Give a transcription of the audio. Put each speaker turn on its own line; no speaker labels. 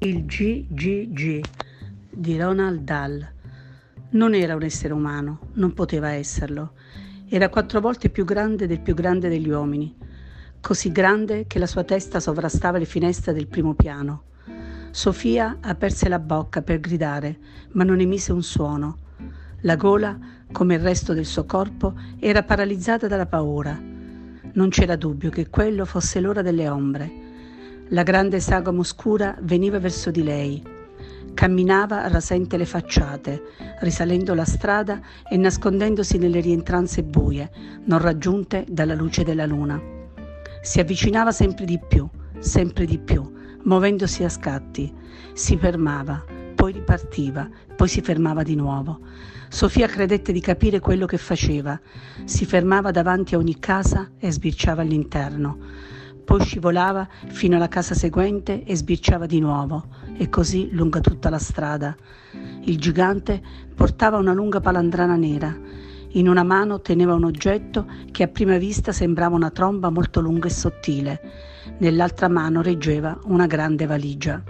Il GGG di Ronald Dahl. Non era un essere umano, non poteva esserlo. Era quattro volte più grande del più grande degli uomini, così grande che la sua testa sovrastava le finestre del primo piano. Sofia aperse la bocca per gridare, ma non emise un suono. La gola, come il resto del suo corpo, era paralizzata dalla paura. Non c'era dubbio che quello fosse l'ora delle ombre la grande sagoma oscura veniva verso di lei. Camminava rasente le facciate, risalendo la strada e nascondendosi nelle rientranze buie, non raggiunte dalla luce della luna. Si avvicinava sempre di più, sempre di più, muovendosi a scatti. Si fermava, poi ripartiva, poi si fermava di nuovo. Sofia credette di capire quello che faceva. Si fermava davanti a ogni casa e sbirciava all'interno poi scivolava fino alla casa seguente e sbirciava di nuovo, e così lungo tutta la strada. Il gigante portava una lunga palandrana nera. In una mano teneva un oggetto che a prima vista sembrava una tromba molto lunga e sottile, nell'altra mano reggeva una grande valigia.